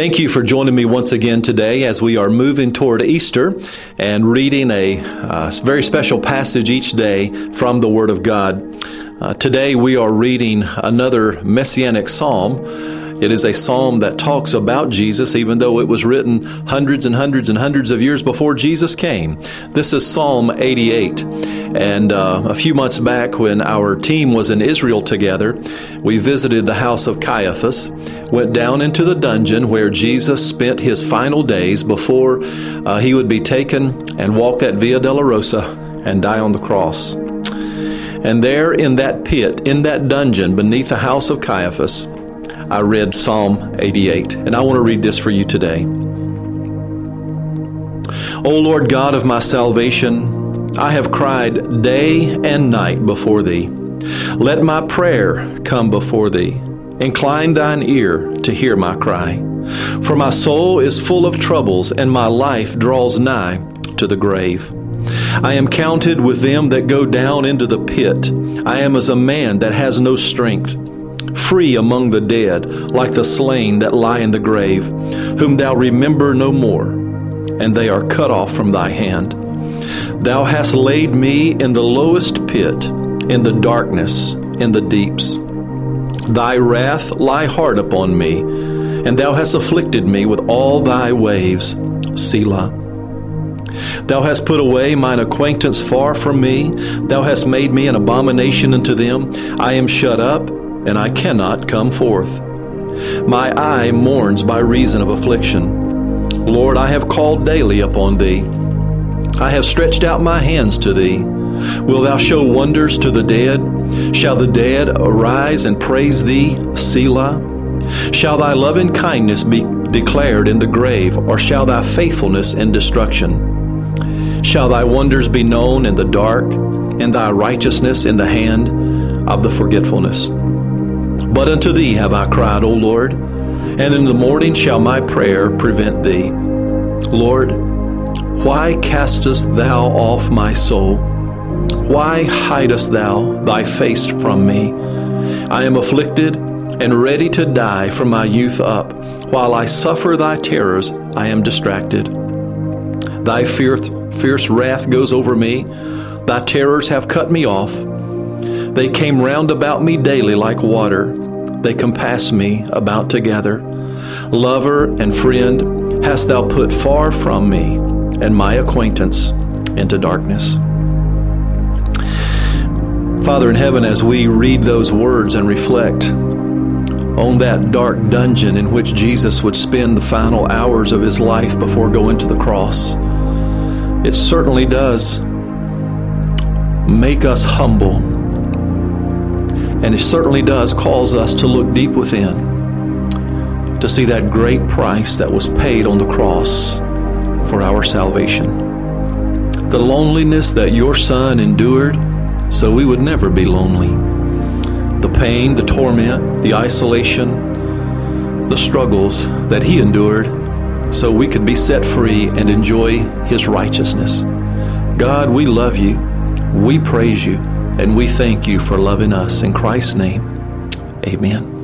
Thank you for joining me once again today as we are moving toward Easter and reading a uh, very special passage each day from the Word of God. Uh, today we are reading another messianic psalm. It is a psalm that talks about Jesus, even though it was written hundreds and hundreds and hundreds of years before Jesus came. This is Psalm 88. And uh, a few months back, when our team was in Israel together, we visited the house of Caiaphas, went down into the dungeon where Jesus spent his final days before uh, he would be taken and walk that Via Dolorosa and die on the cross. And there in that pit, in that dungeon beneath the house of Caiaphas, I read Psalm 88. And I want to read this for you today. O Lord God of my salvation, I have cried day and night before thee. Let my prayer come before thee. Incline thine ear to hear my cry. For my soul is full of troubles, and my life draws nigh to the grave. I am counted with them that go down into the pit. I am as a man that has no strength, free among the dead, like the slain that lie in the grave, whom thou remember no more, and they are cut off from thy hand. Thou hast laid me in the lowest pit, in the darkness, in the deeps. Thy wrath lie hard upon me, and thou hast afflicted me with all thy waves. Selah. Thou hast put away mine acquaintance far from me. Thou hast made me an abomination unto them. I am shut up, and I cannot come forth. My eye mourns by reason of affliction. Lord, I have called daily upon thee. I have stretched out my hands to thee. Will thou show wonders to the dead? Shall the dead arise and praise thee, Selah? Shall thy loving kindness be declared in the grave, or shall thy faithfulness in destruction? Shall thy wonders be known in the dark, and thy righteousness in the hand of the forgetfulness? But unto thee have I cried, O Lord, and in the morning shall my prayer prevent thee. Lord, why castest thou off my soul? Why hidest thou thy face from me? I am afflicted and ready to die from my youth up. While I suffer thy terrors, I am distracted. Thy fierce, fierce wrath goes over me. Thy terrors have cut me off. They came round about me daily like water. They compass me about together. Lover and friend hast thou put far from me and my acquaintance into darkness. Father in heaven, as we read those words and reflect on that dark dungeon in which Jesus would spend the final hours of his life before going to the cross, it certainly does make us humble. And it certainly does cause us to look deep within to see that great price that was paid on the cross for our salvation. The loneliness that your Son endured so we would never be lonely. The pain, the torment, the isolation, the struggles that He endured so we could be set free and enjoy His righteousness. God, we love you, we praise you, and we thank you for loving us. In Christ's name, amen.